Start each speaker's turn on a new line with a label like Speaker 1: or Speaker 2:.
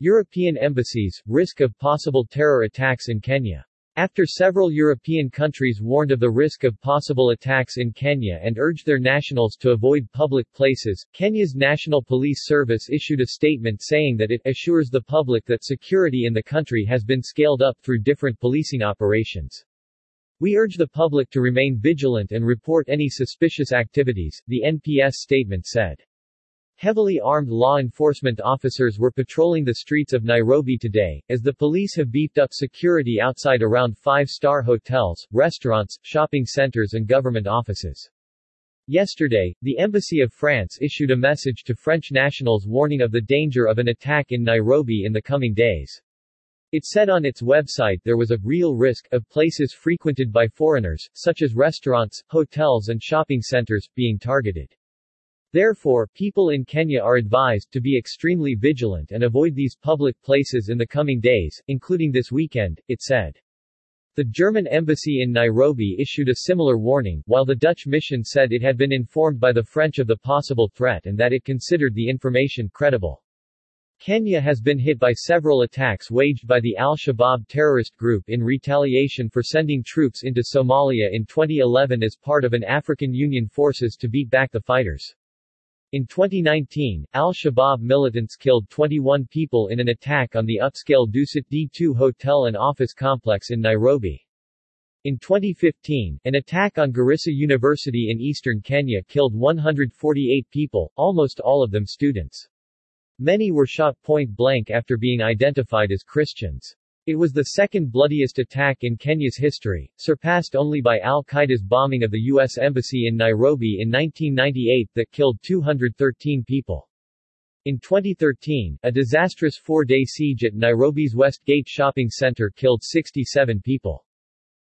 Speaker 1: European embassies, risk of possible terror attacks in Kenya. After several European countries warned of the risk of possible attacks in Kenya and urged their nationals to avoid public places, Kenya's National Police Service issued a statement saying that it assures the public that security in the country has been scaled up through different policing operations. We urge the public to remain vigilant and report any suspicious activities, the NPS statement said. Heavily armed law enforcement officers were patrolling the streets of Nairobi today, as the police have beefed up security outside around five-star hotels, restaurants, shopping centers and government offices. Yesterday, the Embassy of France issued a message to French nationals warning of the danger of an attack in Nairobi in the coming days. It said on its website there was a real risk of places frequented by foreigners, such as restaurants, hotels and shopping centers, being targeted. Therefore, people in Kenya are advised to be extremely vigilant and avoid these public places in the coming days, including this weekend, it said. The German embassy in Nairobi issued a similar warning, while the Dutch mission said it had been informed by the French of the possible threat and that it considered the information credible. Kenya has been hit by several attacks waged by the al-Shabaab terrorist group in retaliation for sending troops into Somalia in 2011 as part of an African Union forces to beat back the fighters. In 2019, al-Shabaab militants killed 21 people in an attack on the upscale Dusit D2 hotel and office complex in Nairobi. In 2015, an attack on Garissa University in eastern Kenya killed 148 people, almost all of them students. Many were shot point blank after being identified as Christians. It was the second bloodiest attack in Kenya's history, surpassed only by al-Qaeda's bombing of the U.S. Embassy in Nairobi in 1998 that killed 213 people. In 2013, a disastrous four-day siege at Nairobi's Westgate shopping center killed 67 people.